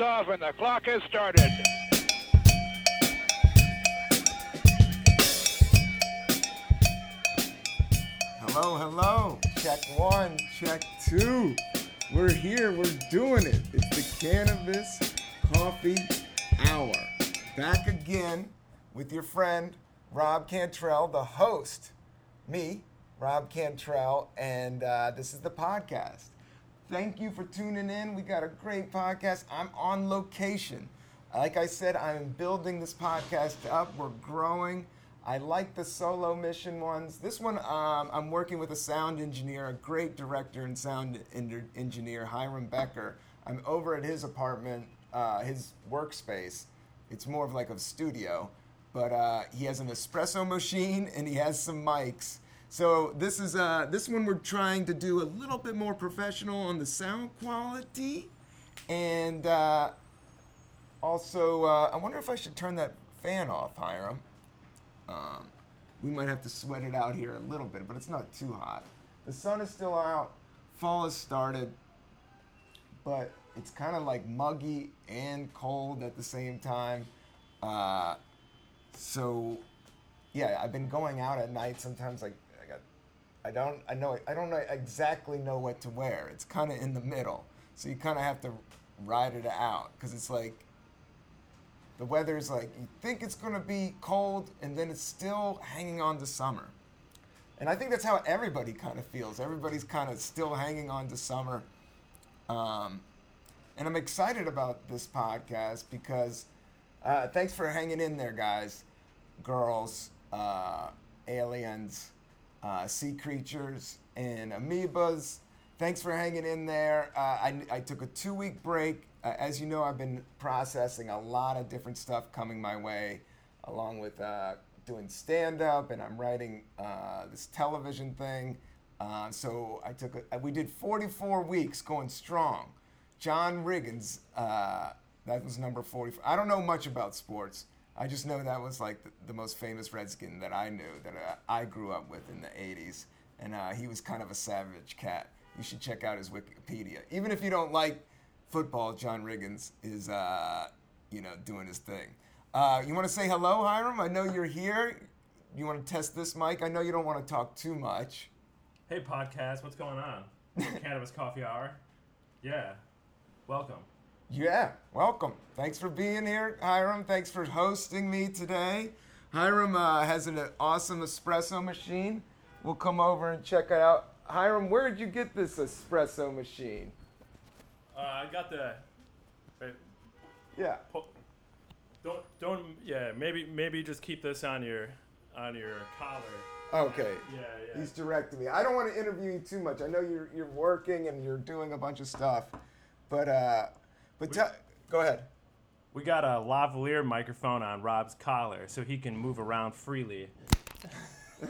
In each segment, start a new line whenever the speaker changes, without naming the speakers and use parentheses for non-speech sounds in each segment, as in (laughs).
Liftoff and the clock has started.
Hello, hello. Check one, check two. We're here, we're doing it. It's the Cannabis Coffee Hour. Back again with your friend Rob Cantrell, the host. Me, Rob Cantrell, and uh, this is the podcast. Thank you for tuning in. We got a great podcast. I'm on location. Like I said, I'm building this podcast up. We're growing. I like the solo mission ones. This one, um, I'm working with a sound engineer, a great director and sound en- engineer, Hiram Becker. I'm over at his apartment, uh, his workspace. It's more of like a studio, but uh, he has an espresso machine and he has some mics. So this is uh, this one we're trying to do a little bit more professional on the sound quality, and uh, also uh, I wonder if I should turn that fan off, Hiram. Um, we might have to sweat it out here a little bit, but it's not too hot. The sun is still out. Fall has started, but it's kind of like muggy and cold at the same time. Uh, so, yeah, I've been going out at night. Sometimes, like I don't, I know, I don't know exactly know what to wear. It's kind of in the middle, so you kind of have to ride it out because it's like the weather's like you think it's going to be cold and then it's still hanging on to summer. And I think that's how everybody kind of feels. Everybody's kind of still hanging on to summer. Um, and I'm excited about this podcast because uh, thanks for hanging in there, guys, girls, uh, aliens, uh, sea creatures, and amoebas. Thanks for hanging in there. Uh, I, I took a two week break uh, as you know, I've been processing a lot of different stuff coming my way, along with uh, doing stand up, and I'm writing uh, this television thing. Uh, so I took a, we did 44 weeks going strong. John Riggins, that was number 44. I don't know much about sports. I just know that was like the, the most famous Redskin that I knew that uh, I grew up with in the 80s. And he was kind of a savage cat. You should check out his Wikipedia. Even if you don't like football, John Riggins is, uh, you know, doing his thing. Uh, you want to say hello, Hiram? I know you're here. You want to test this mic? I know you don't want to talk too much.
Hey, podcast, what's going on? (laughs) Cannabis Coffee Hour. Yeah, welcome.
Yeah, welcome. Thanks for being here, Hiram. Thanks for hosting me today. Hiram uh, has an awesome espresso machine. We'll come over and check it out. Hiram, where did you get this espresso machine?
Uh, I got the. Wait,
Yeah.
po- don't don't yeah maybe maybe just keep this on your on your collar.
Okay.
Yeah yeah.
He's directing me. I don't want to interview you too much. I know you're you're working and you're doing a bunch of stuff, but uh, but tell, go ahead.
we got a lavalier microphone on Rob's collar so he can move around freely. (laughs)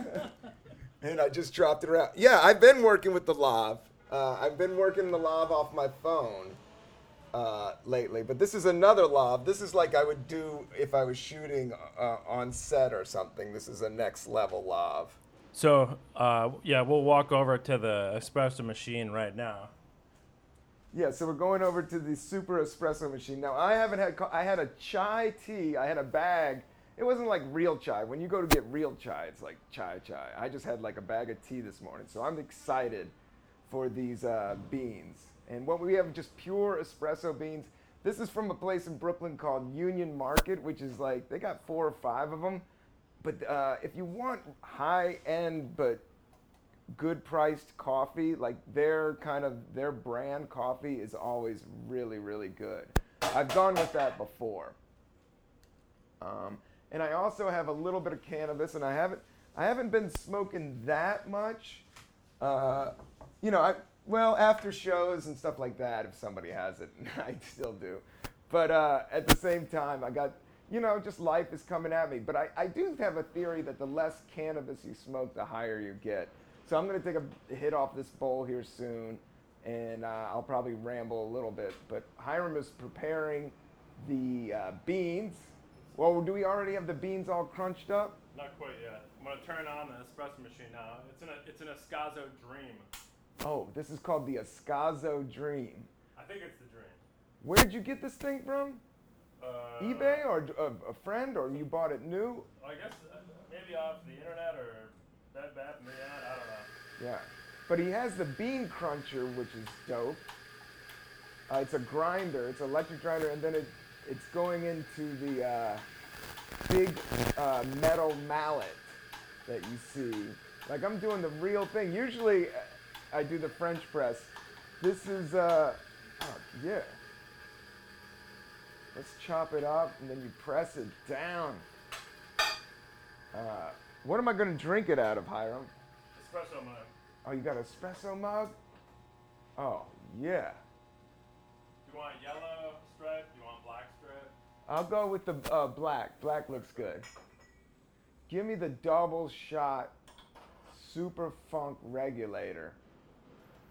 And I just dropped it around. Yeah, I've been working with the lav. Uh, I've been working the lav off my phone uh, lately, but this is another lav. This is like I would do if I was shooting uh, on set or something. This is a next level lav.
So uh, yeah, we'll walk over to the espresso machine right now.
Yeah, so we're going over to the super espresso machine. Now I haven't had. Co- I had a chai tea. I had a bag. It wasn't like real chai. When you go to get real chai, it's like chai chai. I just had like a bag of tea this morning, so I'm excited for these uh, beans. And what we have just pure espresso beans. This is from a place in Brooklyn called Union Market, which is like they got four or five of them. But uh, if you want high end but good priced coffee, like their kind of their brand coffee is always really really good. I've gone with that before. Um, and I also have a little bit of cannabis, and I haven't I haven't been smoking that much. Uh, you know, I well after shows and stuff like that, if somebody has it, (laughs) I still do. But uh, at the same time, I got you know just life is coming at me. But I, I do have a theory that the less cannabis you smoke, the higher you get. So I'm gonna take a hit off this bowl here soon, and uh, I'll probably ramble a little bit. But Hiram is preparing the uh, beans. Well, do we already have the beans all crunched up?
Not quite yet. I'm gonna turn on the espresso machine now. It's an it's an Ascaso Dream.
Oh, this is called the Ascaso Dream.
I think it's the Dream.
Where did you get this thing from?
Uh,
eBay or a, a friend or you bought it new?
I guess uh, maybe off the internet or Bed Bath and Beyond.
Yeah. But he has the bean cruncher, which is dope. Uh, it's a grinder. It's an electric grinder, and then it it's going into the uh, big uh, metal mallet that you see. Like I'm doing the real thing. Usually, uh, I do the French press. This is uh, oh, yeah. Let's chop it up, and then you press it down. Uh, what am I gonna drink it out of, Hiram?
Espresso mug.
Oh, you got an espresso mug? Oh, yeah.
Do you want yellow stripe? You want black stripe?
I'll go with the uh, black. Black looks good. Give me the double shot super funk regulator.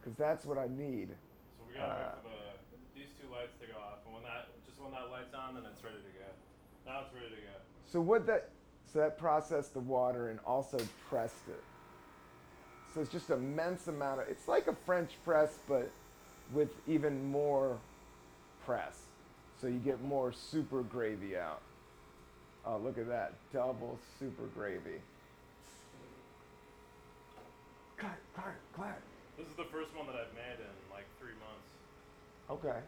Because that's what I need.
So we gotta
Uh,
wait for the, these two lights to go off, and when that just when that light's on, then it's ready to go. Now it's ready to go.
So what that so that processed the water and also pressed it. So it's just an immense amount of it's like a French press but with even more press. So you get more super gravy out. Oh look at that. Double super gravy. Clap, clap, clap.
This is the first one that I've made in like three months.
Okay.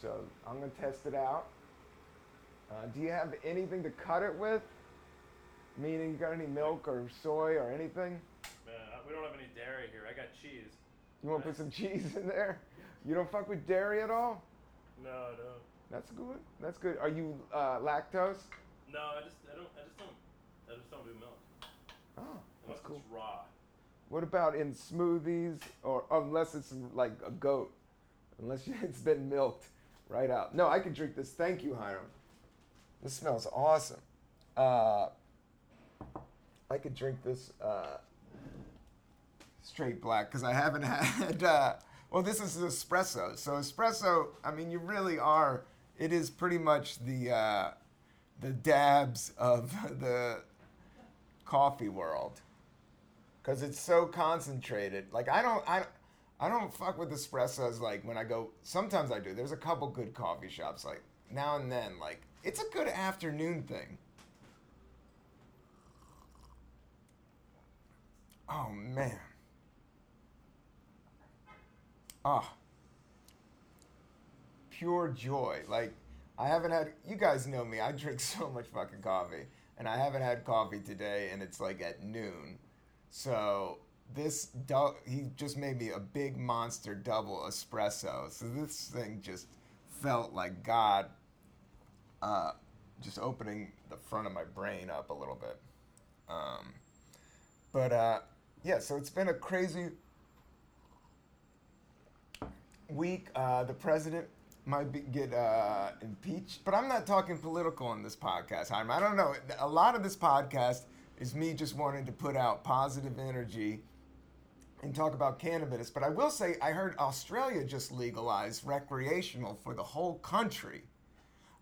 So I'm gonna test it out. Uh, do you have anything to cut it with? Meaning, you got any milk or soy or anything?
We don't have any dairy here. I got cheese.
You want to put some cheese in there? You don't fuck with dairy at all?
No, I don't.
That's good. That's good. Are you uh, lactose?
No, I just I don't I just don't I just don't do milk
Oh,
unless
that's cool.
it's raw.
What about in smoothies or unless it's like a goat? Unless (laughs) it's been milked right out. No, I could drink this. Thank you, Hiram. This smells awesome. Uh, I could drink this uh, straight black because I haven't (laughs) had. Uh, well, this is espresso. So espresso. I mean, you really are. It is pretty much the uh, the dabs of (laughs) the coffee world because it's so concentrated. Like I don't, I, I don't fuck with espressos. Like when I go, sometimes I do. There's a couple good coffee shops. Like now and then, like it's a good afternoon thing. Oh man. Ah. Pure joy. Like I haven't had. You guys know me. I drink (laughs) so much fucking coffee, and I haven't had coffee today, and it's like at noon. So this du- he just made me a big monster double espresso. So this thing just felt like God, uh, just opening the front of my brain up a little bit. Um, but uh, yeah, so it's been a crazy week. Uh, the president might be, get uh, impeached, but I'm not talking political on this podcast. Jaime. I don't know. A lot of this podcast is me just wanting to put out positive energy and talk about cannabis. But I will say, I heard Australia just legalized recreational for the whole country.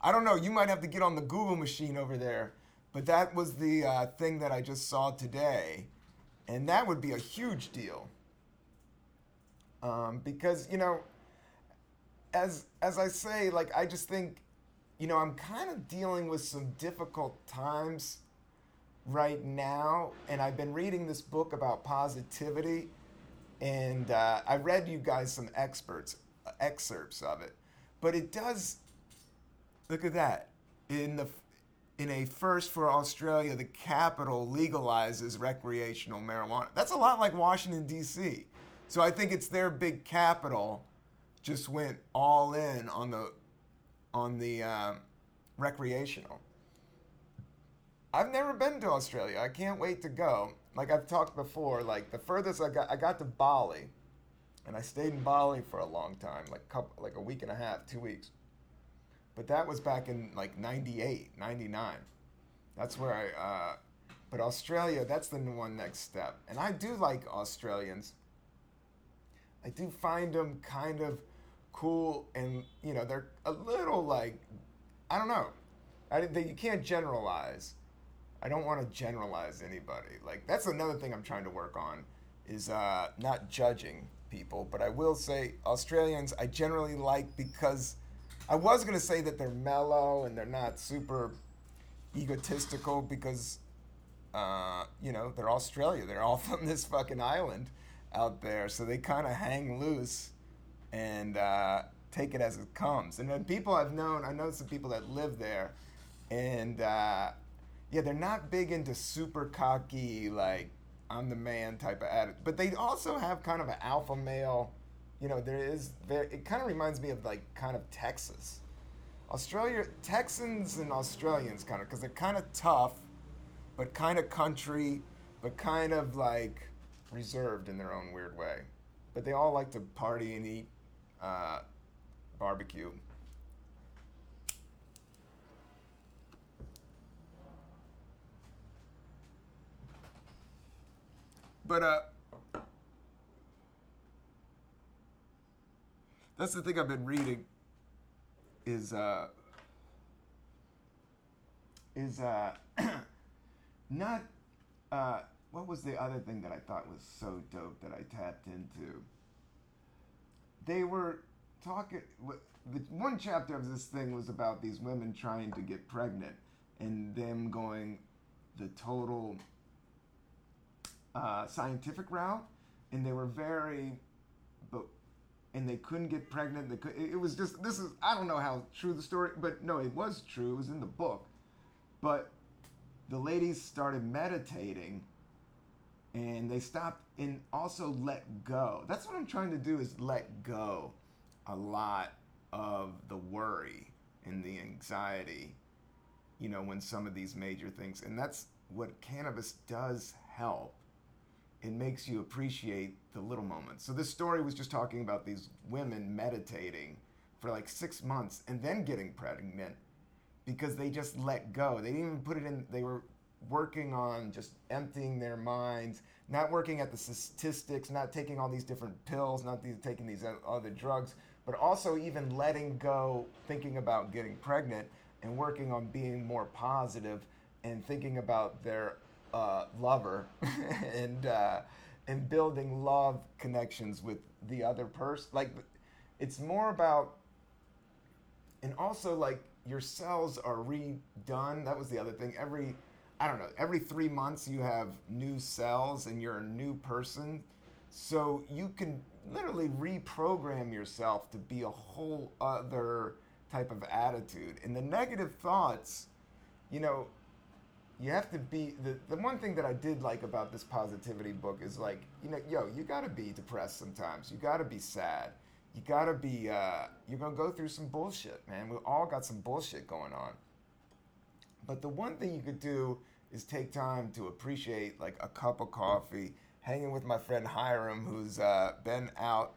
I don't know. You might have to get on the Google machine over there, but that was the uh, thing that I just saw today, and that would be a huge deal. Um, because you know, as as I say, like I just think, you know, I'm kind of dealing with some difficult times right now, and I've been reading this book about positivity, and uh, I read you guys some experts excerpts of it, but it does. Look at that in the in a first for Australia, the capital legalizes recreational marijuana. That's a lot like Washington D.C. So I think it's their big capital just went all in on the on the um, recreational. I've never been to Australia. I can't wait to go. Like I've talked before, like the furthest I got, I got to Bali, and I stayed in Bali for a long time, like couple, like a week and a half, two weeks. But that was back in like 98, 99. That's where I. Uh, but Australia, that's the one next step, and I do like Australians. I do find them kind of cool, and you know they're a little like, I don't know, I they, you can't generalize. I don't want to generalize anybody. Like that's another thing I'm trying to work on, is uh, not judging people, but I will say Australians I generally like because I was gonna say that they're mellow and they're not super egotistical because uh, you know they're Australia. They're all (laughs) from this fucking island out there, so they kind of hang loose and uh, take it as it comes. And then people I've known, I know some people that live there, and uh, yeah, they're not big into super cocky like I'm the man type of attitude, but they also have kind of an alpha male. You know, there is there. It kind of reminds me of like kind of Texas, Australia, Texans and Australians kind of because they're kind of tough, but kind of country, but kind of like reserved in their own weird way. But they all like to party and eat uh, barbecue. But uh, that's the thing I've been reading. Is uh, is uh, (clears throat) not uh, what was the other thing that I thought was so dope that I tapped into? They were talking. The one chapter of this thing was about these women trying to get pregnant and them going the total uh, scientific route, and they were very, but and they couldn't get pregnant. They could, it was just this is I don't know how true the story, but no, it was true. It was in the book, but the ladies started meditating, and they stopped and also let go. That's what I'm trying to do is let go a lot of the worry and the anxiety. You know, when some of these major things, and that's what cannabis does help it makes you appreciate the little moments. So this story was just talking about these women meditating for like six months and then getting pregnant because they just let go. They didn't even put it in. They were working on just emptying their minds, not working at the statistics, not taking all these different pills, not these, taking these other drugs, but also even letting go, thinking about getting pregnant and working on being more positive and thinking about their uh, lover (laughs) and uh, and building love connections with the other person. Like it's more about and also like your cells are redone. That was the other thing. Every I don't know, every 3 months you have new cells and you're a new person. So you can literally reprogram yourself to be a whole other type of attitude. And the negative thoughts, you know, you have to be the, the one thing that I did like about this positivity book is like, you know, yo, you gotta be depressed sometimes. You gotta be sad. You gotta be uh, you're gonna go through some bullshit, man. We all got some bullshit going on. But the one thing you could do is take time to appreciate like a cup of coffee, hanging with my friend Hiram, who's uh, been out.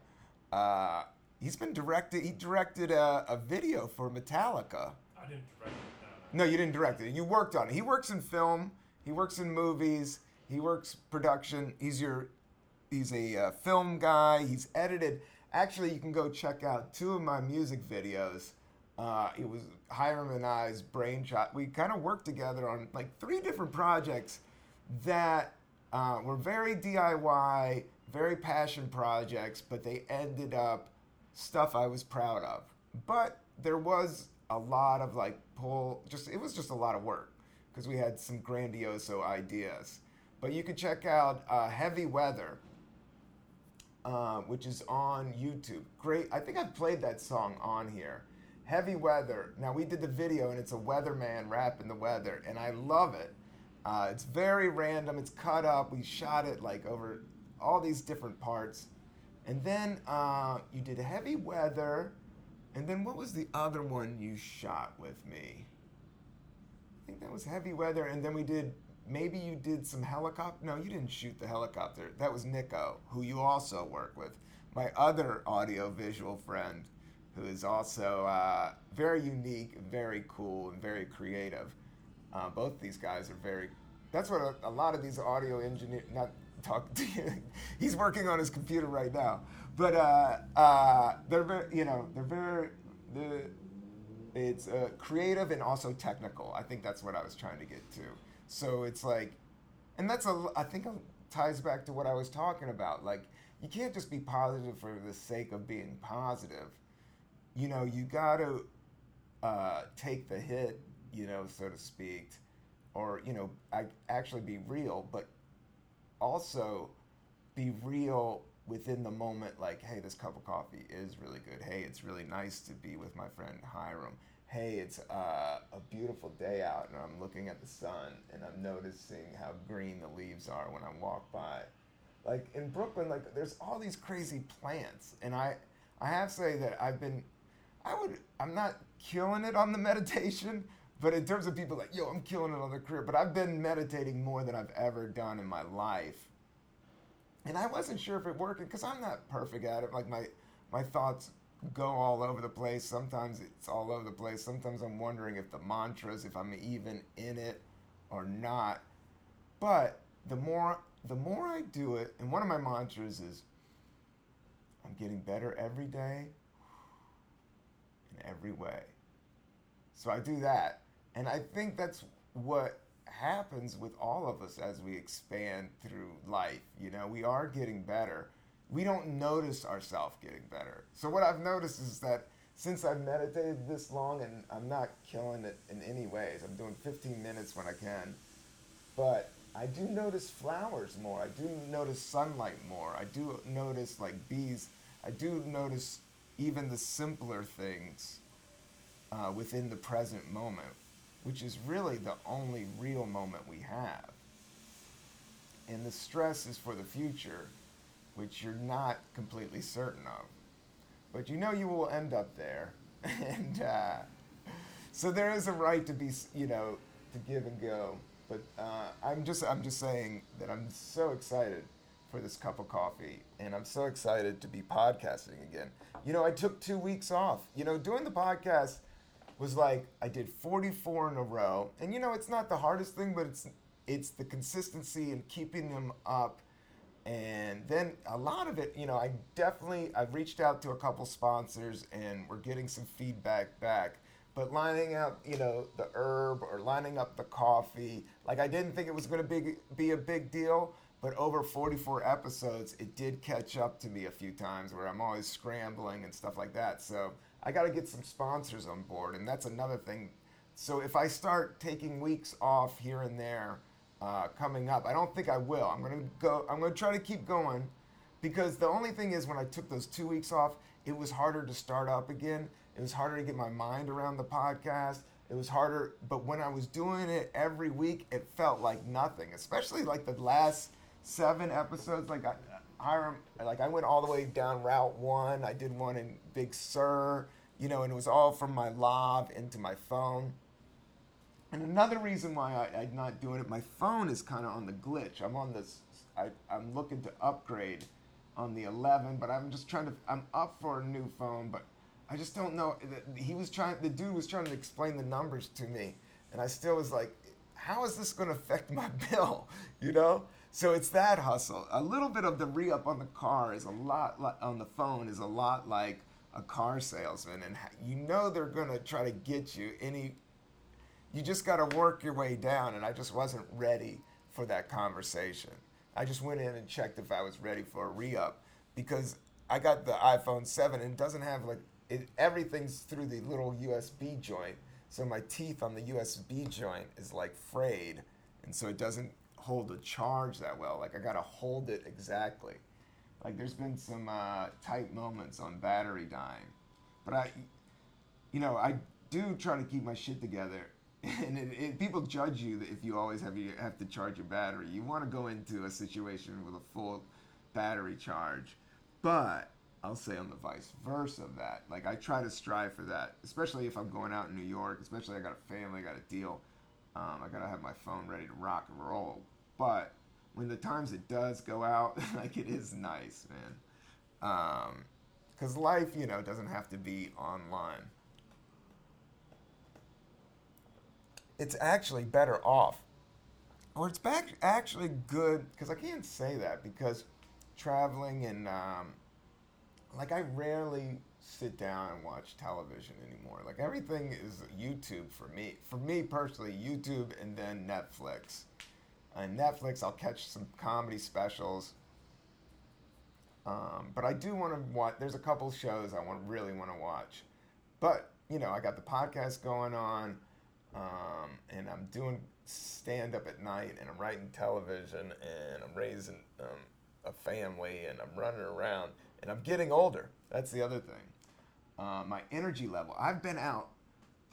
Uh, he's been directed. He directed a, a video for Metallica.
I didn't direct it.
No, you didn't direct it. You worked on it. He works in film. He works in movies. He works production. He's your, he's a uh, film guy. He's edited. Actually, you can go check out two of my music videos. Uh, it was Hiram and I's brainchild. We kind of worked together on like three different projects that uh, were very DIY, very passion projects, but they ended up stuff I was proud of. But there was a lot of like pull. Just it was just a lot of work because we had some grandiose ideas. But you could check out uh, Heavy Weather, uh, which is on YouTube. Great. I think I've played that song on here. Heavy Weather. Now we did the video and it's a weatherman rapping the weather, and I love it. Uh, it's very random. It's cut up. We shot it like over all these different parts, and then uh, you did Heavy Weather and then what was the other one you shot with me? I think that was heavy weather. And then we did, maybe you did some helicopter. No, you didn't shoot the helicopter. That was Nico, who you also work with. My other audio visual friend, who is also uh, very unique, very cool, and very creative. Uh, both these guys are very. That's what a, a lot of these audio engineers, not talk to (laughs) you. He's working on his computer right now. But uh, uh, they're very, you know, they're very, the, it's uh, creative and also technical. I think that's what I was trying to get to. So it's like, and that's a, I think it ties back to what I was talking about. Like, you can't just be positive for the sake of being positive. You know, you got to uh, take the hit, you know, so to speak, or you know, I actually be real, but also be real within the moment. Like, hey, this cup of coffee is really good. Hey, it's really nice to be with my friend Hiram. Hey, it's uh, a beautiful day out, and I'm looking at the sun, and I'm noticing how green the leaves are when I walk by. Like in Brooklyn, like there's all these crazy plants, and I, I have to say that I've been, I would, I'm not killing it on the meditation, but in terms of people like, yo, I'm killing it on the career, but I've been meditating more than I've ever done in my life. And I wasn't sure if it worked because I'm not perfect at it. Like my my thoughts go all over the place. Sometimes it's all over the place. Sometimes I'm wondering if the mantras, if I'm even in it or not. But the more the more I do it, and one of my mantras is I'm getting better every day in every way. So I do that. And I think that's what happens with all of us as we expand through life. You know, we are getting better. We don't notice ourselves getting better. So what I've noticed is that since I've meditated this long and I'm not killing it in any ways, I'm doing 15 minutes when I can, but I do notice flowers more. I do notice sunlight more. I do notice like bees. I do notice even the simpler things uh, within the present moment which is really the only real moment we have. And the stress is for the future, which you're not completely certain of. But you know you will end up there. (laughs) and uh, so there is a right to be, you know, to give and go. But uh, I'm just, I'm just saying that I'm so excited for this cup of coffee, and I'm so excited to be podcasting again. You know, I took two weeks off. You know, doing the podcast was like I did 44 in a row, and you know it's not the hardest thing, but it's it's the consistency and keeping them up. And then a lot of it, you know, I definitely I've reached out to a couple sponsors and we're getting some feedback back. But lining up, you know, the herb or lining up the coffee, like I didn't think it was going to be be a big deal, but over 44 episodes, it did catch up to me a few times where I'm always scrambling and stuff like that. So I got to get some sponsors on board, and that's another thing. So if I start taking weeks off here and there uh, coming up, I don't think I will. I'm gonna go. I'm gonna try to keep going, because the only thing is when I took those two weeks off, it was harder to start up again. It was harder to get my mind around the podcast. It was harder, but when I was doing it every week, it felt like nothing. Especially like the last seven episodes. Like I, Hiram, like I went all the way down Route One. I did one in Big Sur, you know, and it was all from my lav into my phone. And another reason why I, am not doing it, my phone is kind of on the glitch. I'm on this. I, I'm looking to upgrade on the 11, but I'm just trying to. I'm up for a new phone, but I just don't know. He was trying. The dude was trying to explain the numbers to me, and I still was like, "How is this going to affect my (laughs) bill?" You know. So it's that hustle. A little bit of the re up on the car is a lot on the phone is a lot like a car salesman, and you know they're gonna try to get you. Any, you just got to work your way down, and I just wasn't ready for that conversation. I just went in and checked if I was ready for a re up because I got the iPhone 7 and it doesn't have like it, everything's through the little USB joint. So my teeth on the USB joint is like frayed, and so it doesn't hold a charge that well. Like I gotta hold it exactly. Like there's been some uh, tight moments on battery dying, but I, you know, I do try to keep my shit together. (laughs) And it, it, people judge you if you always have you have to charge your battery. You want to go into a situation with a full battery charge, but I'll say on the vice versa of that. Like I try to strive for that, especially if I'm going out in New York. Especially I got a family, I got a deal. Um, I gotta have my phone ready to rock and roll. But when the times it does go out, (laughs) like it is nice, man. Because um, life, you know, doesn't have to be online. It's actually better off. Or it's back actually good, because I can't say that because traveling and, um, like, I rarely sit down and watch television anymore. Like, everything is YouTube for me. For me personally, YouTube and then Netflix on Netflix, I'll catch some comedy specials. Um, but I do want to watch. There's a couple shows I want really want to watch. But you know, I got the podcast going on, um, and I'm doing stand up at night, and I'm writing television, and I'm raising um, a family, and I'm running around, and I'm getting older. That's the other thing. Uh, my energy level. I've been out.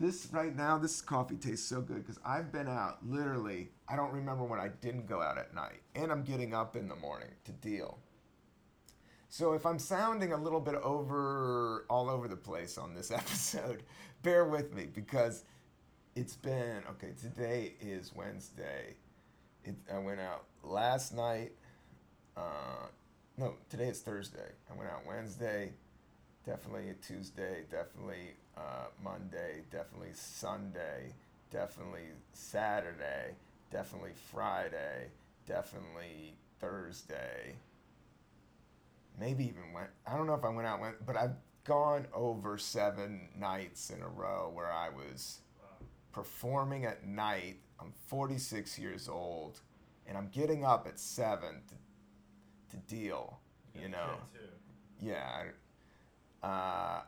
This right now, this coffee tastes so good because I've been out literally. I don't remember when I didn't go out at night, and I'm getting up in the morning to deal. So if I'm sounding a little bit over all over the place on this (laughs) episode, bear with me because it's been okay. Today is Wednesday. It, I went out last night. Uh, no, today is Thursday. I went out Wednesday, definitely a Tuesday, definitely uh, Monday, definitely Sunday, definitely Saturday, definitely Friday, definitely Thursday. Maybe even went. I don't know if I went out, went, but I've gone over seven nights in a row where I was performing at night. I'm 46 years old, and I'm getting up at seven to, to deal. You know, yeah. Uh,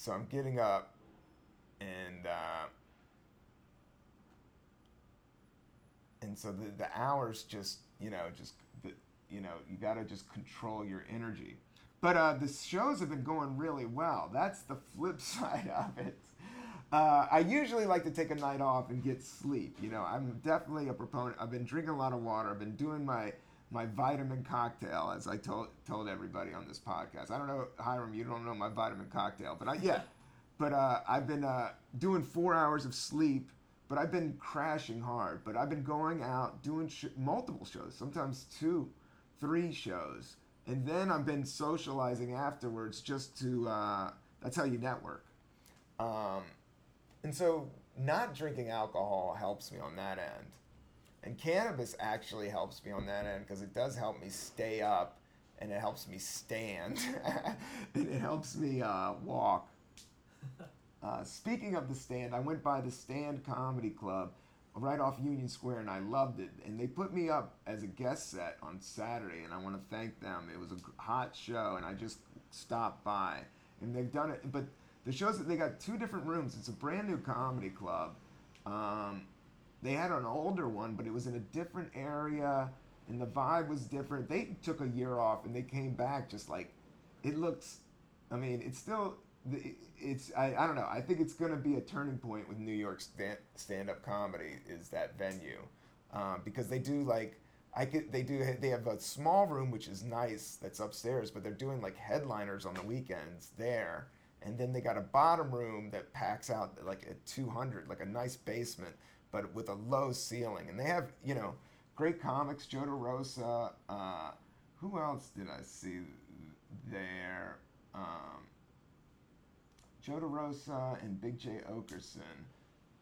so I'm getting up, and uh, and so the the hours just you know just the, you know you got to just control your energy. But uh, the shows have been going really well. That's the flip (laughs) side of it. Uh, I usually like to take a night off and get sleep. You know, I'm definitely a proponent. I've been drinking a lot of water. I've been doing my my vitamin cocktail, as I told told everybody on this podcast. I don't know, Hiram, you don't know my vitamin cocktail, but I yeah, but uh, I've been uh, doing four hours of sleep. But I've been crashing hard. But I've been going out doing sh- multiple shows, sometimes two, three shows, and then I've been socializing afterwards just to. Uh, that's how you network. Um, and so, not drinking alcohol helps me on that end. And cannabis actually helps me on that end because it does help me stay up and it helps me stand (laughs) and it helps me uh, walk. (laughs) Uh, speaking of the stand, I went by the Stand Comedy Club right off Union Square and I loved it. And they put me up as a guest set on Saturday, and I want to thank them. It was a hot show, and I just stopped by. And they've done it, but the shows that they got two different rooms. It's a brand new comedy club. Um, they had an older one, but it was in a different area, and the vibe was different. They took a year off, and they came back just like it looks. I mean, it's still. It's I, I don't know. I think it's going to be a turning point with New York stand, stand-up comedy. Is that venue um, because they do like I could they do they have a small room which is nice that's upstairs, but they're doing like headliners on the weekends there and then they got a bottom room that packs out like a 200 like a nice basement but with a low ceiling. And they have you know great comics joe DeRosa, uh, who else did i see there? Um, joe DeRosa and big Jay Oakerson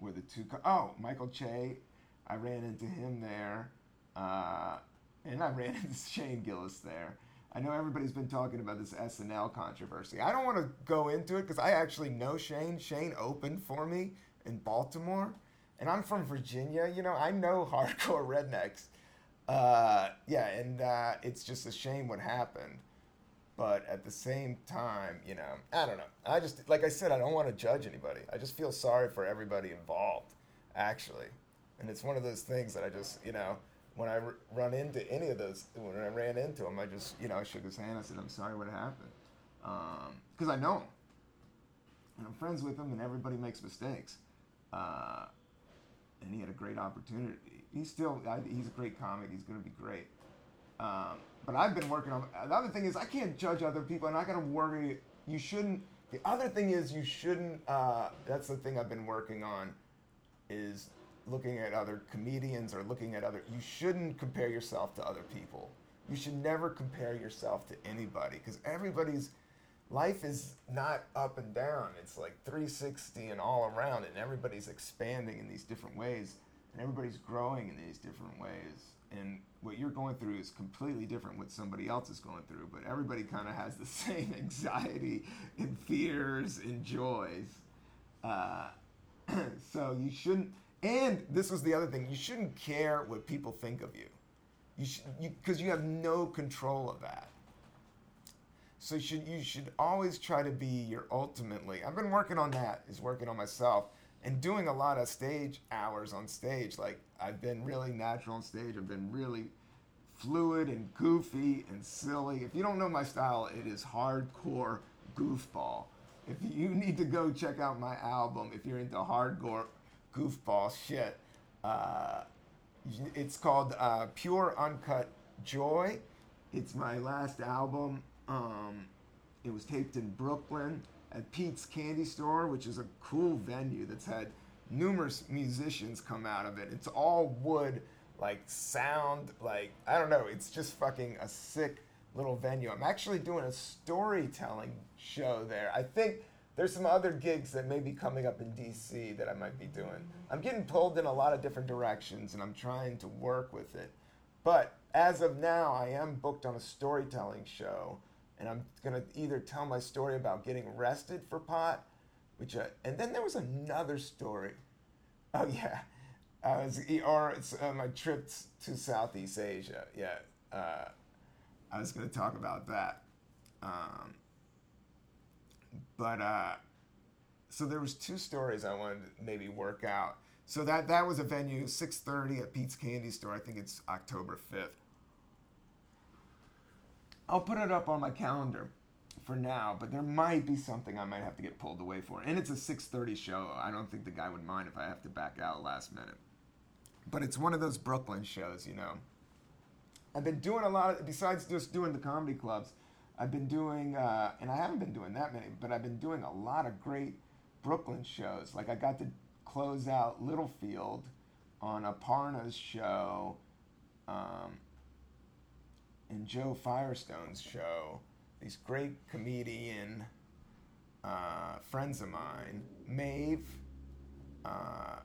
were the two co- oh michael che i ran into him there uh, and i ran (laughs) into shane gillis there. I know everybody's been talking about this SNL controversy. I don't want to go into it because I actually know Shane. Shane opened for me in Baltimore, and I'm from Virginia. You know, I know (laughs) hardcore rednecks. Uh, yeah, and uh, it's just a shame what happened. But at the same time, you know, I don't know. I just, like I said, I don't want to judge anybody. I just feel sorry for everybody involved, actually. And it's one of those things that I just, you know, when I r- run into any of those, when I ran into him, I just, you know, I shook his hand. I said, I'm sorry what happened. Because um, I know him. And I'm friends with him, and everybody makes mistakes. Uh, and he had a great opportunity. He's still, I, he's a great comic. He's going to be great. Um, but I've been working on, the other thing is, I can't judge other people. I'm not going to worry. You shouldn't, the other thing is, you shouldn't, uh, that's the thing I've been working on, is looking at other comedians or looking at other you shouldn't compare yourself to other people you should never compare yourself to anybody because everybody's life is not up and down. It's like 360 and all around and everybody's expanding in these different ways and everybody's growing in these different ways. And what you're going through is completely different what somebody else is going through but everybody kind of has the (laughs) same anxiety and fears and joys. Uh, (clears throat) so you shouldn't and this was the other thing: you shouldn't care what people think of you, you because you, you have no control of that. So you should you should always try to be your ultimately. I've been working on that. Is working on myself and doing a lot of stage hours on stage. Like I've been really natural on stage. I've been really fluid and goofy and silly. If you don't know my style, it is hardcore goofball. If you need to go check out my album, if you're into hardcore goofball shit, uh, it's called uh, Pure Uncut Joy. It's my last album. Um, it was taped in Brooklyn at Pete's Candy Store, which is a cool venue that's had numerous musicians come out of it. It's all wood, like sound, like I don't know. It's just fucking a sick little venue. I'm actually doing a storytelling show there. I think there's some other gigs that may be coming up in DC that I might be doing. I'm getting pulled in a lot of different directions and I'm trying to work with it. But as of now, I am booked on a storytelling show and I'm gonna either tell my story about getting arrested for pot, which I, and then there was another story. Oh (laughs) yeah, I was or it's uh, my trip to Southeast Asia. Yeah, uh, I was gonna talk about that. Um, but uh, so there was two stories I wanted to maybe work out. So that that was a venue, 6:30 at Pete's Candy Store. I think it's October 5th. I'll put it up on my calendar for now, but there might be something I might have to get pulled away for. And it's a 6:30 show. I don't think the guy would mind if I have to back out last minute. But it's one of those Brooklyn shows, you know. I've been doing a lot of, besides just doing the comedy clubs. I've been doing, uh, and I haven't been doing that many, but I've been doing a lot of great Brooklyn shows. Like I got to close out Littlefield on Aparna's show. Um, in Jo Firestone's show, these great comedian uh, friends of mine, Maeve. Uh,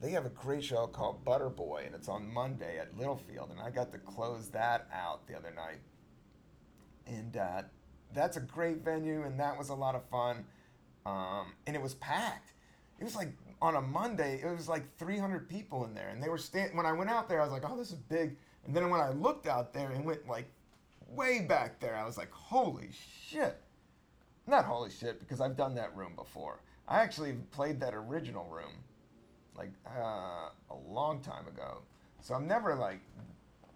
they have a great show called Butterboy, and it's on Monday at Littlefield, and I got to close that out the other night. And uh, that's a great venue, and that was a lot of fun. Um, and it was packed. It was like on a Monday, it was like 300 people in there, and they were stand. When I went out there, I was like, "Oh, this is big." And then when I looked out there and went like way back there, I was like, holy shit. Not holy shit, because I've done that room before. I actually played that original room like uh, a long time ago. So I'm never like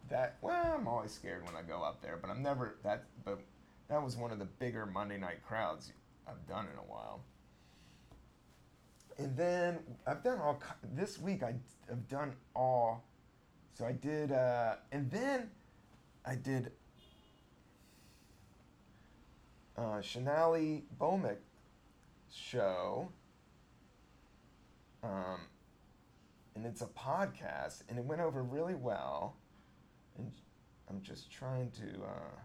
that. Well, I'm always scared when I go up there, but I'm never that. But that was one of the bigger Monday night crowds I've done in a while. And then I've done all this week. I have done all so I did, uh, and then I did uh, Shanali show. Um, and it's a podcast, and it went over really well. And I'm just trying to uh,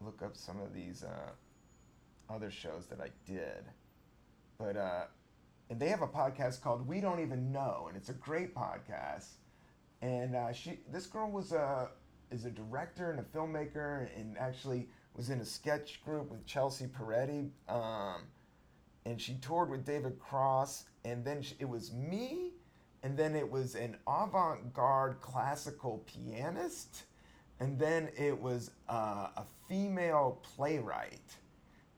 look up some of these uh, other shows that I did. But uh, and they have a podcast called We Don't Even Know, and it's a great podcast. And uh, she, this girl was a is a director and a filmmaker, and actually was in a sketch group with Chelsea Peretti. Um, and she toured with David Cross, and then she, it was me, and then it was an avant-garde classical pianist, and then it was uh, a female playwright,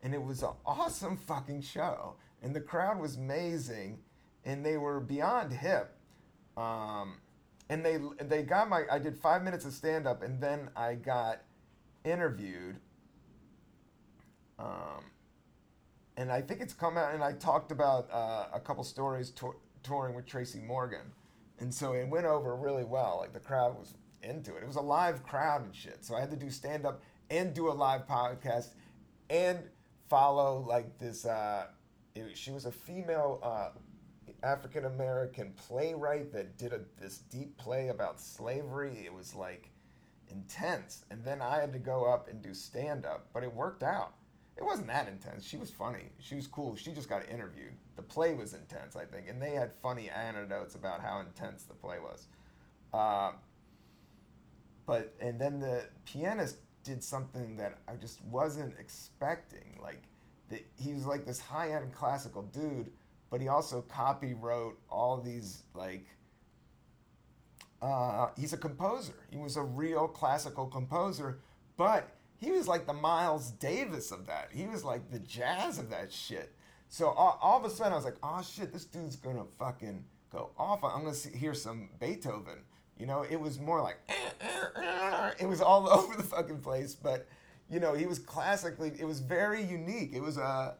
and it was an awesome fucking show and the crowd was amazing, and they were beyond hip. Um, and they they got my I did five minutes of stand up, and then I got interviewed. Um, and I think it's come out, and I talked about uh, a couple stories to- touring with Tracy Morgan, and so it went over really well. Like the crowd was into it. It was a live crowd and shit. So I had to do stand up and do a live podcast and follow like this uh, she was a female uh, African American playwright that did a, this deep play about slavery. It was like intense. And then I had to go up and do stand up, but it worked out. It wasn't that intense. She was funny. She was cool. She just got interviewed. The play was intense, I think, and they had funny anecdotes about how intense the play was. Uh, but and then the pianist did something that I just wasn't expecting. Like that he was like this high end classical dude, but he also copy wrote all these like. Uh, he's a composer. He was a real classical composer, but he was like the Miles Davis of that. He was like the jazz of that shit. So all, all of a sudden, I was like, oh shit, this dude's gonna fucking go off. I'm gonna see, hear some Beethoven. You know, it was more like eh, eh, eh, it was all (laughs) over the fucking place, but you know, he was classically. It was very unique. It was a uh,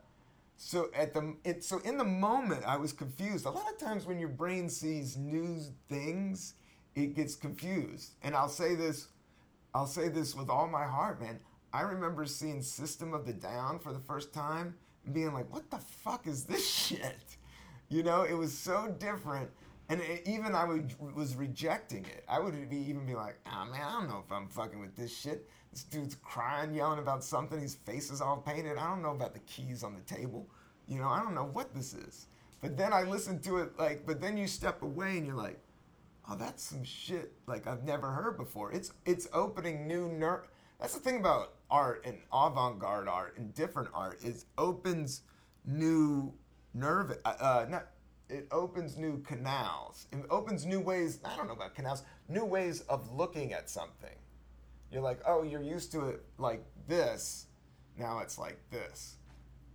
so at the it, so in the moment I was confused. A lot of times when your brain sees new things, it gets confused. And I'll say this, I'll say this with all my heart, man. I remember seeing System of the Down for the first time and being like, "What the fuck is this (laughs) shit?" You know, it was so different and it, even I would, was rejecting it. I would be even be like, oh man, I don't know if I'm fucking with this shit. This dude's crying, yelling about something. His face is all painted. I don't know about the keys on the table. You know, I don't know what this is. But then I listen to it like, but then you step away and you're like, oh, that's some shit like I've never heard before. It's it's opening new nerve. That's the thing about art and avant-garde art and different art is opens new nerve. Uh, uh, not it opens new canals. It opens new ways. I don't know about canals. New ways of looking at something. You're like, oh, you're used to it like this. Now it's like this,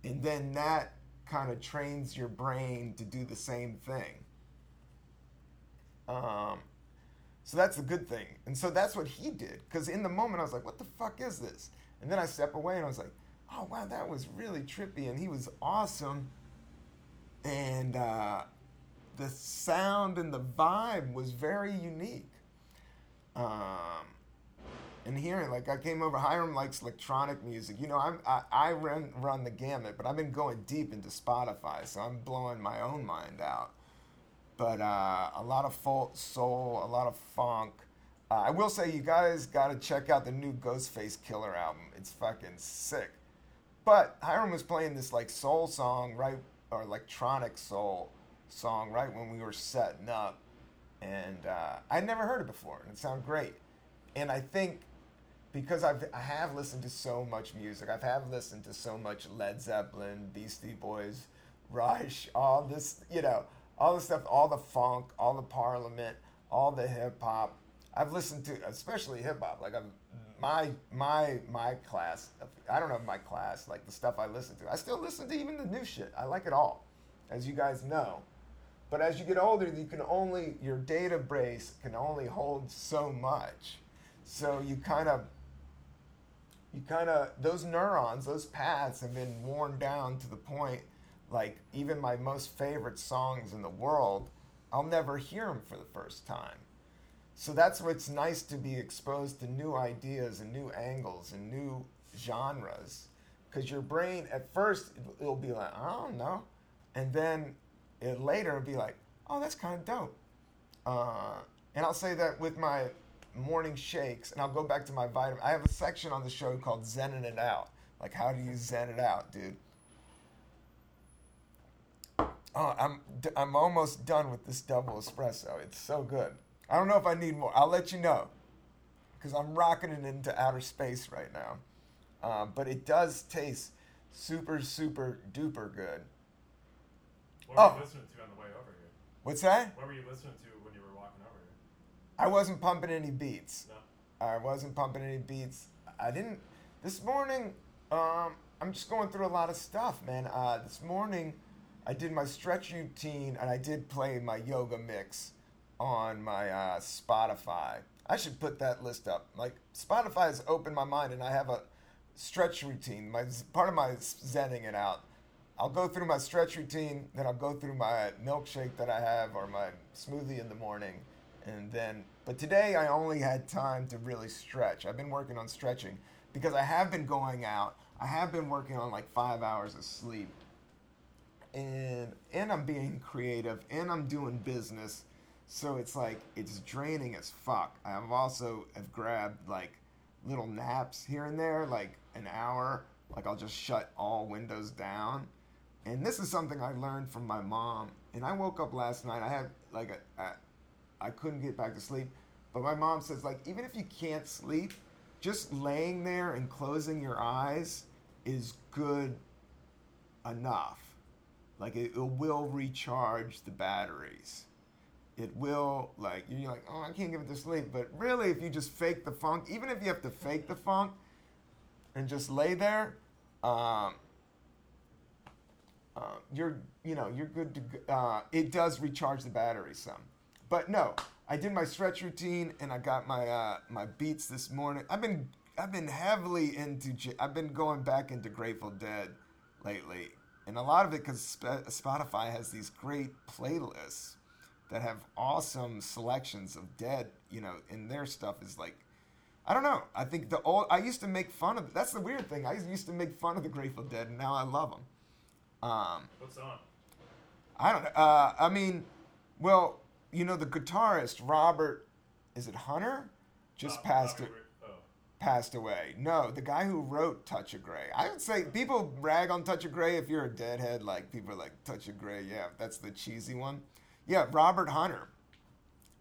and then that kind of trains your brain to do the same thing. Um, so that's a good thing. And so that's what he did. Because in the moment, I was like, what the fuck is this? And then I step away and I was like, oh, wow, that was really trippy. And he was awesome and uh, the sound and the vibe was very unique. Um, and hearing like I came over, Hiram likes electronic music. You know, I'm, I I run run the gamut, but I've been going deep into Spotify, so I'm blowing my own mind out. But uh, a lot of folk soul, a lot of funk. Uh, I will say you guys got to check out the new Ghostface Killah album. It's fucking sick. But Hiram was playing this like soul song right or electronic soul song right when we were setting up, and uh, I'd never heard it before, and it sounded great. And I think because I've I have listened to so much music, I've have listened to so much Led Zeppelin, Beastie Boys, Rush, all this, you know, all the stuff, all the funk, all the Parliament, all the hip hop. I've listened to, especially hip hop. Like I've my my my class. I don't know my class like the stuff I listen to. I still listen to even the new shit. I like it all, as you guys know. But as you get older, you can only your database can only hold so much. So you kind of you kind of those neurons, those paths have been worn down to the point like even my most favorite songs in the world, I'll never hear them for the first time so that's what's nice to be exposed to new ideas and new angles and new genres. Because your brain, at first, it'll be like, I don't know. And then it later it'll be like, oh, that's kind of dope. Uh, and I'll say that with my morning shakes, and I'll go back to my vitamin. I have a section on the show called Zenning It Out. Like, how do you zen it out, dude? Oh, I'm, I'm almost done with this double espresso. It's so good. I don't know if I need more. I'll let you know because I'm rocking it into outer space right now. Um, but it does taste super, super duper good.
What were oh. you listening to on the way over here?
What's that?
What were you listening to when you were walking over here?
I wasn't pumping any beats.
No.
I wasn't pumping any beats. I didn't. This morning, um, I'm just going through a lot of stuff, man. Uh, this morning, I did my stretch routine and I did play my yoga mix on my uh, Spotify. I should put that list up. Like Spotify has opened my mind, and I have a stretch routine. My part of my zenning it out. I'll go through my stretch routine, then I'll go through my milkshake that I have or my smoothie in the morning, and then. But today I only had time to really stretch. I've been working on stretching because I have been going out. I have been working on like five hours of sleep, and and I'm being creative, and I'm doing business so it's like it's draining as fuck. I've also have grabbed like little naps here and there, like an hour. Like I'll just shut all windows down. And this is something I learned from my mom. And I woke up last night. I had like a, a I couldn't get back to sleep. But my mom says like even if you can't sleep, just laying there and closing your eyes is good enough. Like it, it will recharge the batteries it will like you're like oh I can't get to sleep but really if you just fake the funk even if you have to fake the funk and just lay there, um, uh, you're you know you're good to. Uh, it does recharge the battery some, but no, I did my stretch routine and I got my uh, my beats this morning. I've been I've been heavily into I've been going back into Grateful Dead lately, and a lot of it because Spotify has these great playlists that have awesome selections of Dead. You know, and their stuff is like. I don't know. I think the old. I used to make fun of. That's the weird thing. I used to make fun of the Grateful Dead, and now I love them. Um,
What song?
I don't know. Uh, I mean, well, you know, the guitarist Robert, is it Hunter, just
Uh,
passed
Robert
it,
Oh.
passed away. No, the guy who wrote Touch of Grey. I would say people rag on Touch of Grey if you're a deadhead. Like people are like Touch of Grey. Yeah, that's the cheesy one. Yeah, Robert Hunter.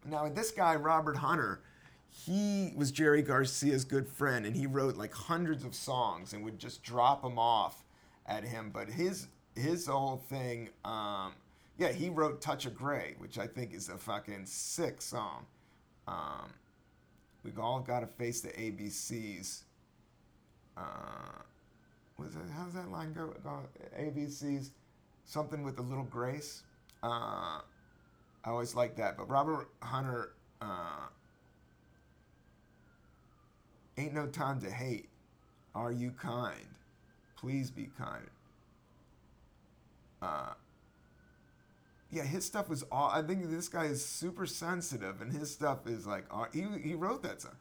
Now this guy Robert Hunter, he was Jerry Garcia's good friend, and he wrote like hundreds of songs and would just drop them off at him. But his his whole thing, um, yeah, he wrote Touch of Grey, which I think is a fucking sick song. Um, We've all got to face the ABCs. Uh, was how's that line go? go? ABCs, something with a little grace. Uh, I always like that. But Robert Hunter, uh, ain't no time to hate. Are you kind? Please be kind. Uh, yeah, his stuff was all. I think this guy is super sensitive, and his stuff is like. Uh, he he wrote that song.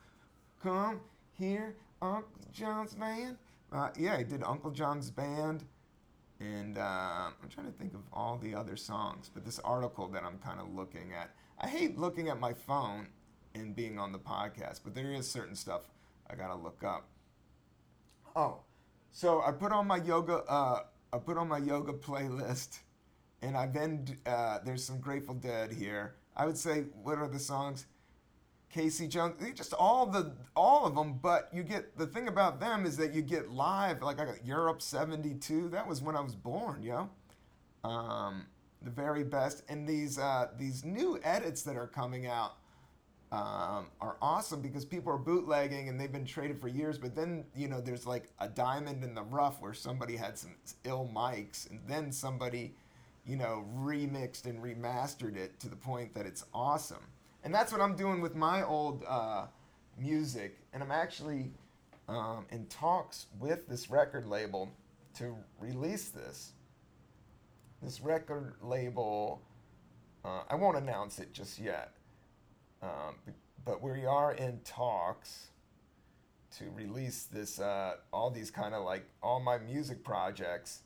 Come here, Uncle John's band. Uh, yeah, he did Uncle John's band, and uh, I'm trying to think of all the other songs. But this article that I'm kind of looking at, I hate looking at my phone and being on the podcast, but there is certain stuff I gotta look up. Oh, so I put on my yoga. Uh, I put on my yoga playlist, and I've been. Uh, there's some Grateful Dead here. I would say, what are the songs? Casey Jones, just all the all of them. But you get the thing about them is that you get live. Like I got Europe '72. That was when I was born, yo. Um, the very best, and these uh, these new edits that are coming out um, are awesome because people are bootlegging and they've been traded for years. But then you know there's like a diamond in the rough where somebody had some ill mics, and then somebody you know remixed and remastered it to the point that it's awesome. And that's what I'm doing with my old uh, music. And I'm actually um, in talks with this record label to release this. This record label, uh, I won't announce it just yet, um, but we are in talks to release this, uh, all these kind of like all my music projects,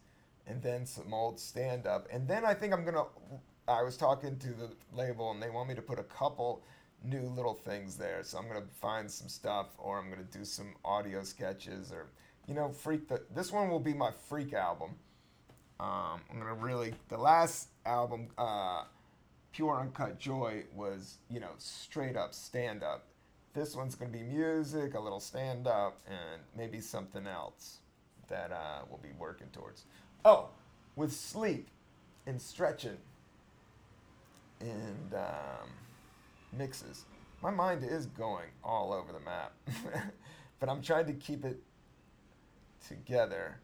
and then some old stand up. And then I think I'm gonna. I was talking to the label, and they want me to put a couple new little things there. So I'm gonna find some stuff, or I'm gonna do some audio sketches, or you know, freak. The this one will be my freak album. Um, I'm gonna really the last album, uh, Pure Uncut Joy, was you know straight up stand up. This one's gonna be music, a little stand up, and maybe something else that uh, we'll be working towards. Oh, with sleep and stretching and um, mixes. My mind is going all over the map, (laughs) but I'm trying to keep it together.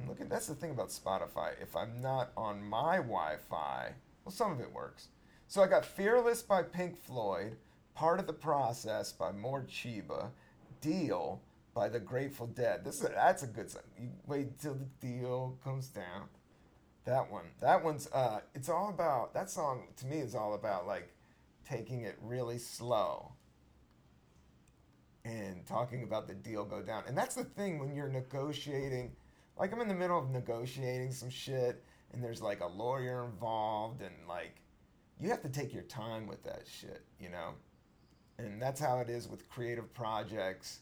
I'm looking. That's the thing about Spotify. If I'm not on my Wi-Fi, well, some of it works. So I got "Fearless" by Pink Floyd, "Part of the Process" by Morcheeba, "Deal" by the Grateful Dead. This is that's a good song. You wait till the deal comes down. That one. That one's. Uh, it's all about. That song to me is all about like taking it really slow and talking about the deal go down. And that's the thing when you're negotiating. Like I'm in the middle of negotiating some shit, and there's like a lawyer involved, and like you have to take your time with that shit, you know. And that's how it is with creative projects,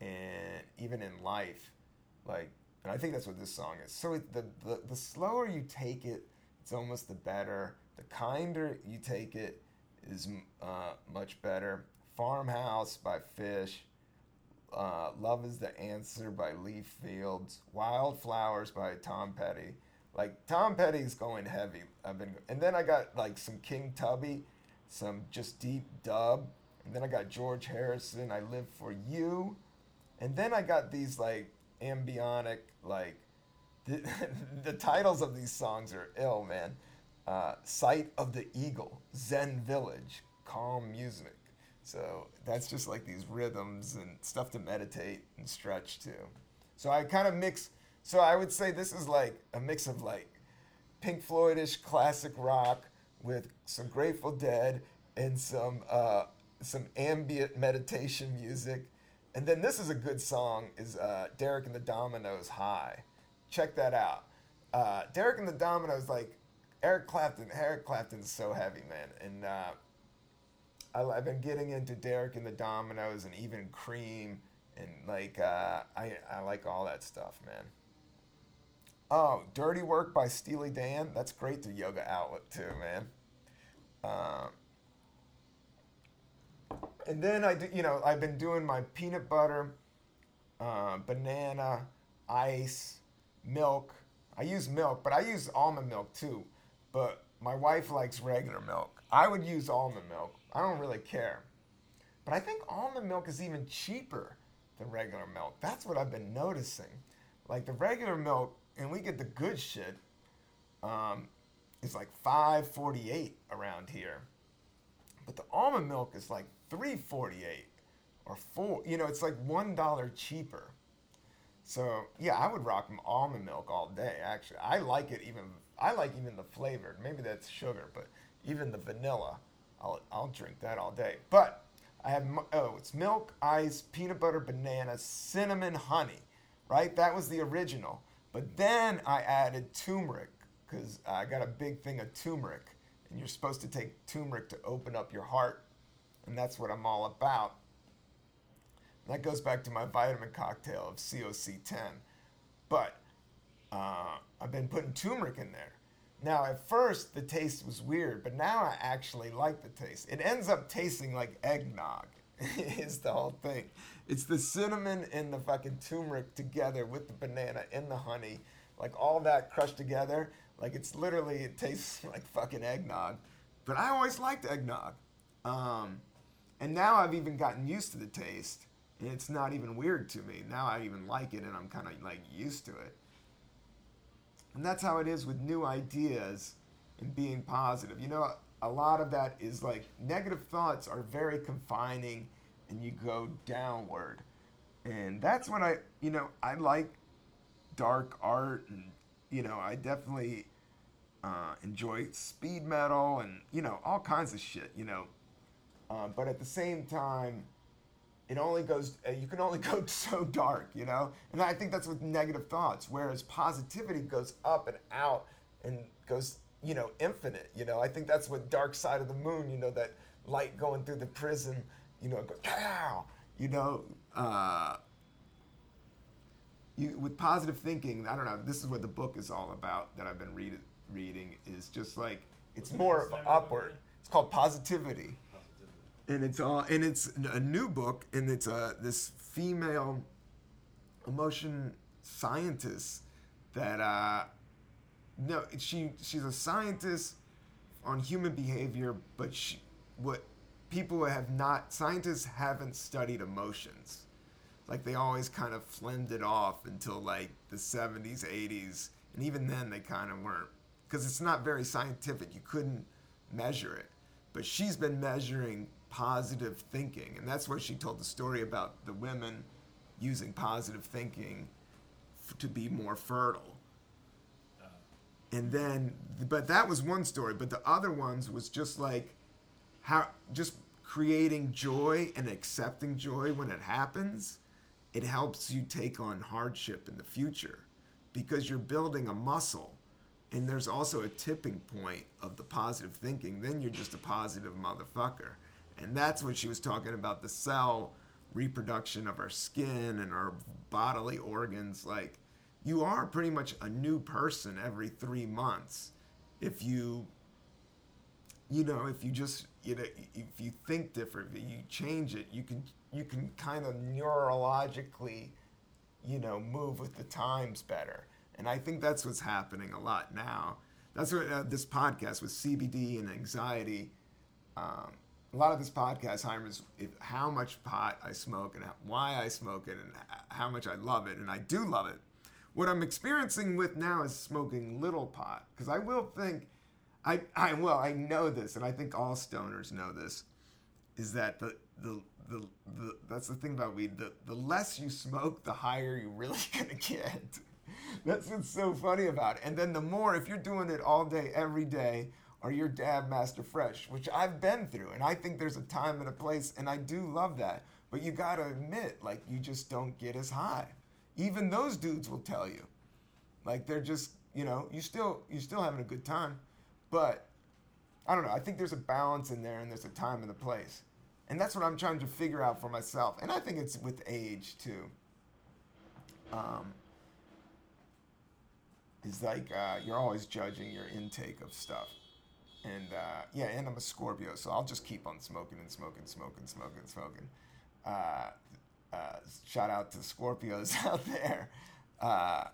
and even in life, like. And I think that's what this song is. So it, the, the the slower you take it, it's almost the better. The kinder you take it is uh, much better. Farmhouse by Phish. Uh, Love is the Answer by Leaf Fields. Wildflowers by Tom Petty. Like Tom Petty's going heavy. I've been, and then I got like some King Tubby, some just deep dub, and then I got George Harrison. I Live for You, And then I got these like ambionic, like the, (laughs) the titles of these songs are ill, man. Uh, Sight of the Eagle, Zen Village, Calm Music. So that's just like these rhythms and stuff to meditate and stretch to. So I kind of mix. So I would say this is like a mix of like Pink Floydish classic rock with some Grateful Dead and some uh, some ambient meditation music. And then this is a good song is uh, Derek and the Dominos High. Check that out. Uh, Derek and the Dominos like Eric Clapton. Eric Clapton's so heavy, man. And uh, I, have been getting into Derek and the Dominos and even Cream and like uh, I I like all that stuff, man. Oh, Dirty Work by Steely Dan. That's great to yoga outlet too, man. And then I, do, you know, I've been doing my peanut butter, uh, banana, ice, milk. I use milk, but I use almond milk too. But my wife likes regular milk. I would use almond milk. I don't really care. But I think almond milk is even cheaper than regular milk. That's what I've been noticing. Like the regular milk, and we get the good shit. Um, like 5.48 around here, but the almond milk is like 3.48 or four. You know, it's like one dollar cheaper. So yeah, I would rock almond milk all day. Actually, I like it even. I like even the flavored. Maybe that's sugar, but even the vanilla, I'll I'll drink that all day. But I have oh, it's milk, ice, peanut butter, banana, cinnamon, honey. Right, that was the original. But then I added turmeric because I got a big thing of turmeric, and you're supposed to take turmeric to open up your heart, and that's what I'm all about. And that goes back to my vitamin cocktail of CoQ10. But uh, I've been putting turmeric in there. Now, at first, the taste was weird, but now I actually like the taste. It ends up tasting like eggnog, (laughs) is the whole thing. It's the cinnamon and the fucking turmeric together with the banana and the honey, like all that crushed together. Like it's literally, it tastes (laughs) like fucking eggnog. But I always liked eggnog. Um, and now I've even gotten used to the taste. And it's not even weird to me. Now I even like it and I'm kind of like used to it. And that's how it is with new ideas and being positive. You know, a lot of that is like negative thoughts are very confining and you go downward. And that's when I, you know, I like dark art and, you know, I definitely uh, enjoy speed metal and, you know, all kinds of shit, you know. Uh, but at the same time, it only goes uh, you can only (laughs) go so dark you know? And i think that's with negative thoughts whereas positivity goes up and out and goes you know infinite you know? I think that's what dark side of the moon you know that light going through the prism you know go, Pow! you know? Uh, you with positive thinking i don't know this is what the book is all about that i've been read, reading is just like it's more upward. it's called positivity and it's all and it's a new book and it's a this female emotion scientist that uh no she she's a scientist on human behavior but she what people have not scientists haven't studied emotions. Like they always kind of flinned it off until like the 70s 80s and even then they kind of weren't because it's not very scientific you couldn't measure it. But she's been measuring positive thinking. And that's where she told the story about the women using positive thinking f- to be more fertile. Uh. And then, but that was one story. But the other ones was just like how, just creating joy and accepting joy when it happens. It helps you take on hardship in the future because you're building a muscle. And there's also a tipping point of the positive thinking. Then you're just a positive motherfucker. And that's when she was talking about the cell reproduction of our skin and our bodily organs. Like, you are pretty much a new person every three months if you, you know, if you just, you know, if you think different, you change it, you can, you can kind of neurologically, you know, move with the times better. And I think that's what's happening a lot now. That's what uh, this podcast with CBD and anxiety. Um, a lot of this podcast, is how much pot I smoke and why I smoke it and how much I love it, and I do love it. What I'm experiencing with now is smoking little pot because I will think, I, I well I know this, and I think all stoners know this, is that the the the, the that's the thing about weed. The the less you smoke, the higher you're really (laughs) gonna get. that's what's so funny about it. And then the more, if you're doing it all day, every day, or your dab master fresh, which I've been through, and I think there's a time and a place, and I do love that. But you gotta admit, like you just don't get as high. Even those dudes will tell you, like they're just, you know, you still you're still having a good time, but I don't know. I think there's a balance in there, and there's a time and a place, and that's what I'm trying to figure out for myself. And I think it's with age too. Um, is like uh, you're always judging your intake of stuff and uh, yeah, and I'm a Scorpio, so I'll just keep on smoking and smoking, smoking, smoking, smoking. Uh, uh, shout out to Scorpios (laughs) out there. Uh,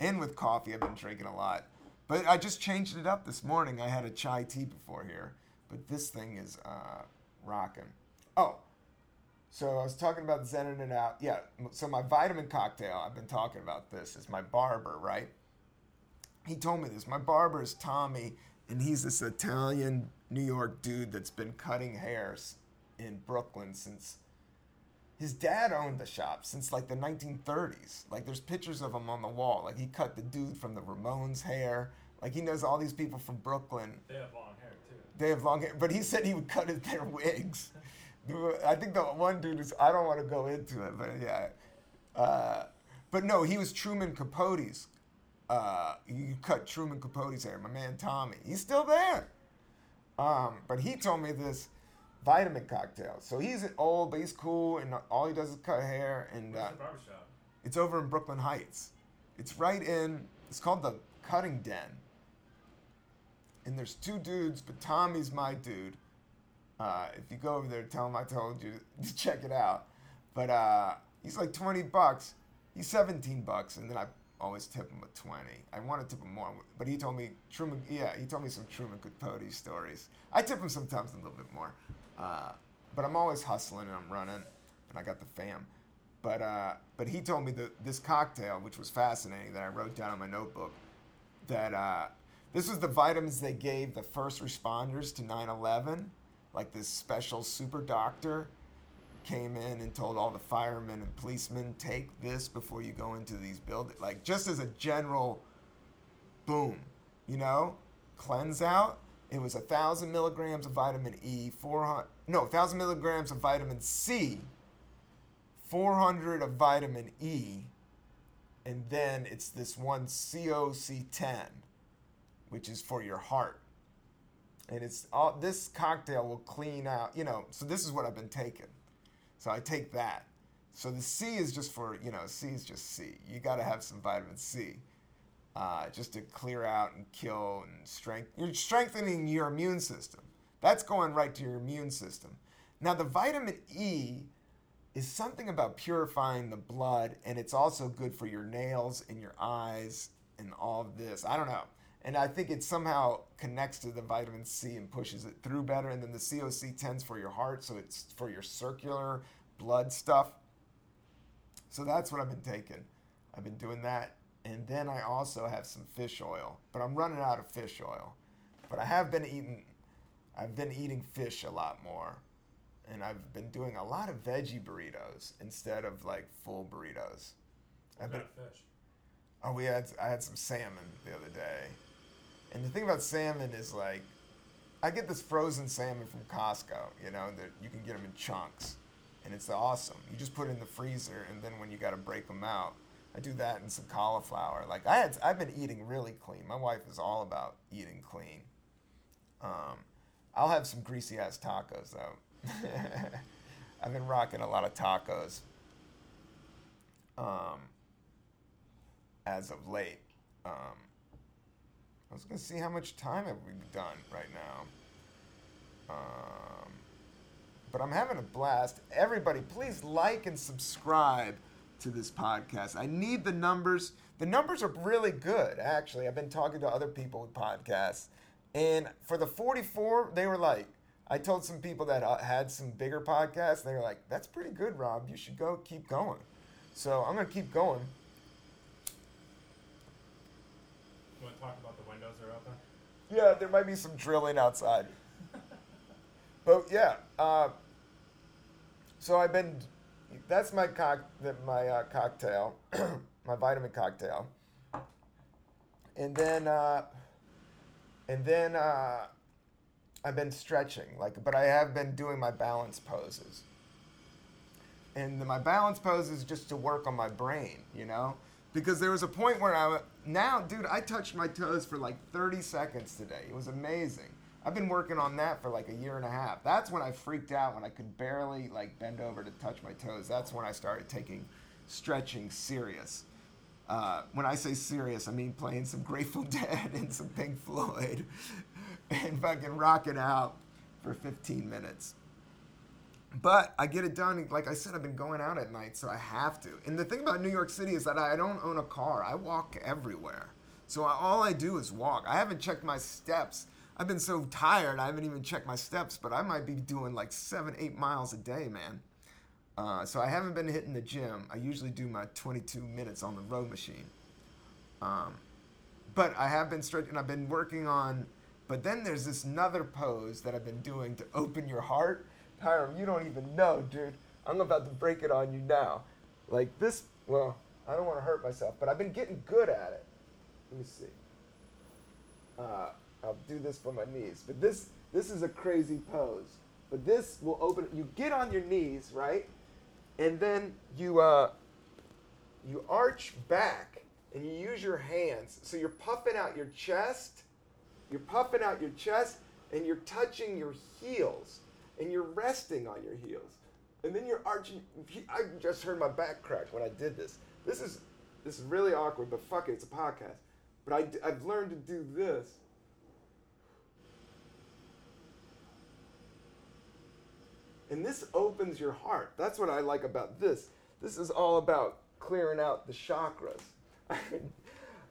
and with coffee, I've been drinking a lot. But I just changed it up this morning. I had a chai tea before here, but this thing is uh, rocking. Oh, so I was talking about zenning it out. Yeah, so my vitamin cocktail, I've been talking about this, is my barber, right? He told me this. My barber is Tommy and he's this Italian New York dude that's been cutting hairs in Brooklyn since his dad owned the shop since like the 1930s. Like there's pictures of him on the wall. Like he cut the dude from the Ramones hair. Like he knows all these people from Brooklyn.
They have long hair too.
They have long hair, but he said he would cut it their wigs. (laughs) I think the one dude is I don't want to go into it, but yeah. Uh, but no, he was Truman Capote's uh, you cut Truman Capote's hair, my man Tommy. He's still there. Um, but he told me this vitamin cocktail. So he's old, but he's cool, and all he does is cut hair. And
uh, barbershop?
It's over in Brooklyn Heights. It's right in. It's called the Cutting Den. And there's two dudes, but Tommy's my dude. Uh, if you go over there, tell him I told you to (laughs) check it out. But uh, he's like 20 bucks. He's 17 bucks, and then I always tip him a 20. I want to tip him more, but he told me Truman, yeah, he told me some Truman Capote stories. I tip him sometimes a little bit more. Uh, but I'm always hustling and I'm running, and I got the fam. But, uh, but he told me that this cocktail, which was fascinating, that I wrote down in my notebook, that uh, this was the vitamins they gave the first responders to 9 11, like this special super doctor came in and told all the firemen and policemen take this before you go into these buildings like just as a general boom you know? Cleanse out. It was a thousand milligrams of vitamin e 400 no thousand milligrams of vitamin c 400 of vitamin e and then it's this one coq10 which is for your heart. And it's all this cocktail will clean out you know so this is what i've been taking so I take that. So the C is just for, you know, C is just C. You got to have some vitamin C uh, just to clear out and kill and strength. You're strengthening your immune system. That's going right to your immune system. Now, the vitamin E is something about purifying the blood, and it's also good for your nails and your eyes and all of this. I don't know. And I think it somehow connects to the vitamin C and pushes it through better. And then the CoQ10's for your heart, so it's for your circular blood stuff. So that's what I've been taking. I've been doing that. And then I also have some fish oil, but I'm running out of fish oil. But I have been eating, I've been eating fish a lot more. And I've been doing a lot of veggie burritos instead of like full burritos.
I've been fish.
Oh, we had I had some salmon the other day. And the thing about salmon is like, I get this frozen salmon from Costco, you know, that you can get them in chunks, and it's awesome. You just put it in the freezer, and then when you got to break them out, I do that and some cauliflower. Like I had, I've been eating really clean. My wife is all about eating clean. Um, I'll have some greasy ass tacos though. (laughs) I've been rocking a lot of tacos. Um, as of late. Um, I was gonna see how much time have we done right now. Um, but I'm having a blast. Everybody, please like and subscribe to this podcast. I need the numbers. The numbers are really good, actually. I've been talking to other people with podcasts, and for the 44, they were like I told some people that uh, had some bigger podcasts, and they were like, "That's pretty good, Rob. You should go keep going." So I'm gonna keep going.
You want to talk about the
Yeah, there might be some drilling outside. (laughs) but yeah, uh, so I've been. That's my cock. My uh, cocktail, (clears throat) my vitamin cocktail. And then, uh, and then uh, I've been stretching, like, but I have been doing my balance poses. And my balance pose is just to work on my brain, you know, because there was a point where I now, dude, I touched my toes for like 30 seconds today. It was amazing. I've been working on that for like a year and a half. That's when I freaked out when I could barely like bend over to touch my toes. That's when I started taking stretching serious. Uh, when I say serious, I mean playing some Grateful (laughs) Dead and some Pink Floyd (laughs) and fucking rocking out for 15 minutes. But I get it done. Like I said, I've been going out at night, so I have to. And the thing about New York City is that I don't own a car. I walk everywhere. So I, all I do is walk. I haven't checked my steps. I've been so tired, I haven't even checked my steps, but I might be doing like seven, eight miles a day, man. Uh, so I haven't been hitting the gym. I usually do my 22 minutes on the row machine. Um, but I have been stretching. I've been working on. But then there's this another pose that I've been doing to open your heart. Hiram, you don't even know, dude. I'm about to break it on you now. Like this. Well, I don't want to hurt myself, but I've been getting good at it. Let me see. Uh, I'll do this for my knees. But this this is a crazy pose. But this will open. You get on your knees, right? and then you uh, you arch back and you use your hands. So you're puffing out your chest, you're puffing out your chest, and you're touching your heels, and you're resting on your heels, and then you're arching. I just heard my back crack when I did this. This is this is really awkward, but fuck it, it's a podcast. But I, I've learned to do this. And this opens your heart. That's what I like about this. This is all about clearing out the chakras. (laughs)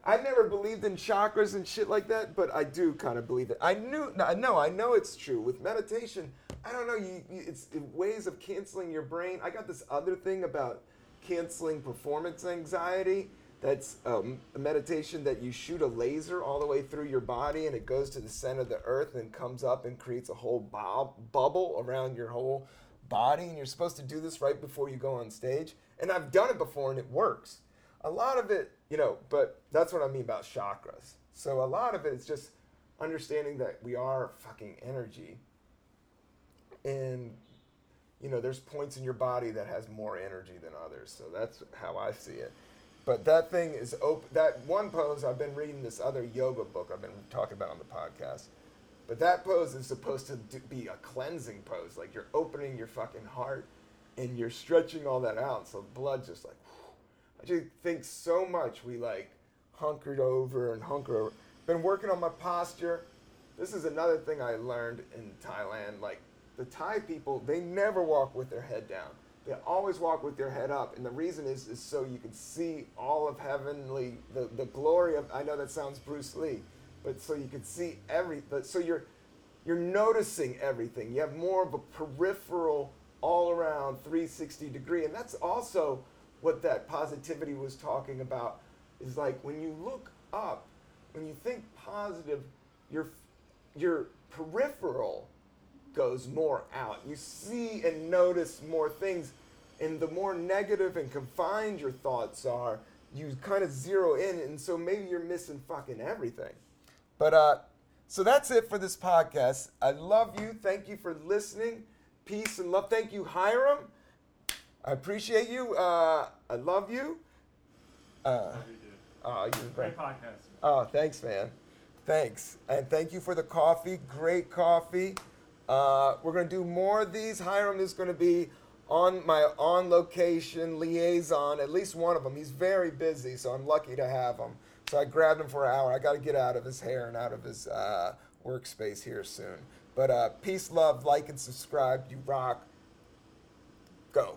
I never believed in chakras and shit like that, but I do kind of believe it. I knew, no, I know it's true. With meditation, I don't know, you, you, it's ways of canceling your brain. I got this other thing about canceling performance anxiety that's um, a meditation that you shoot a laser all the way through your body and it goes to the center of the earth and comes up and creates a whole bob- bubble around your whole body. And you're supposed to do this right before you go on stage. And I've done it before and it works. A lot of it, you know, but that's what I mean about chakras. So a lot of it is just understanding that we are fucking energy. And you know, there's points in your body that has more energy than others. So that's how I see it. But that thing is open. That one pose, I've been reading this other yoga book I've been talking about on the podcast. But that pose is supposed to do, be a cleansing pose. Like you're opening your fucking heart and you're stretching all that out. So blood just like. I just think so much we like hunkered over and hunker over. Been working on my posture. This is another thing I learned in Thailand. Like the Thai people, they never walk with their head down they always walk with their head up and the reason is, is so you can see all of heavenly the, the glory of i know that sounds bruce lee but so you can see every But so you're you're noticing everything you have more of a peripheral all around 360 degree and that's also what that positivity was talking about is like when you look up when you think positive your your peripheral goes more out. You see and notice more things, and the more negative and confined your thoughts are, you kind of zero in, and so maybe you're missing fucking everything. But uh, so that's it for this podcast. I love you. Thank you for listening. Peace and love. Thank you, Hiram. I appreciate you. Uh, I love you. Uh, oh, you
Great podcast.
Oh, thanks, man. Thanks. And thank you for the coffee. Great coffee. Uh, we're going to do more of these. Hiram is going to be on my on location liaison, at least one of them. He's very busy, so I'm lucky to have him. So I grabbed him for an hour. I got to get out of his hair and out of his uh, workspace here soon. But uh, peace, love, like, and subscribe. You rock. Go.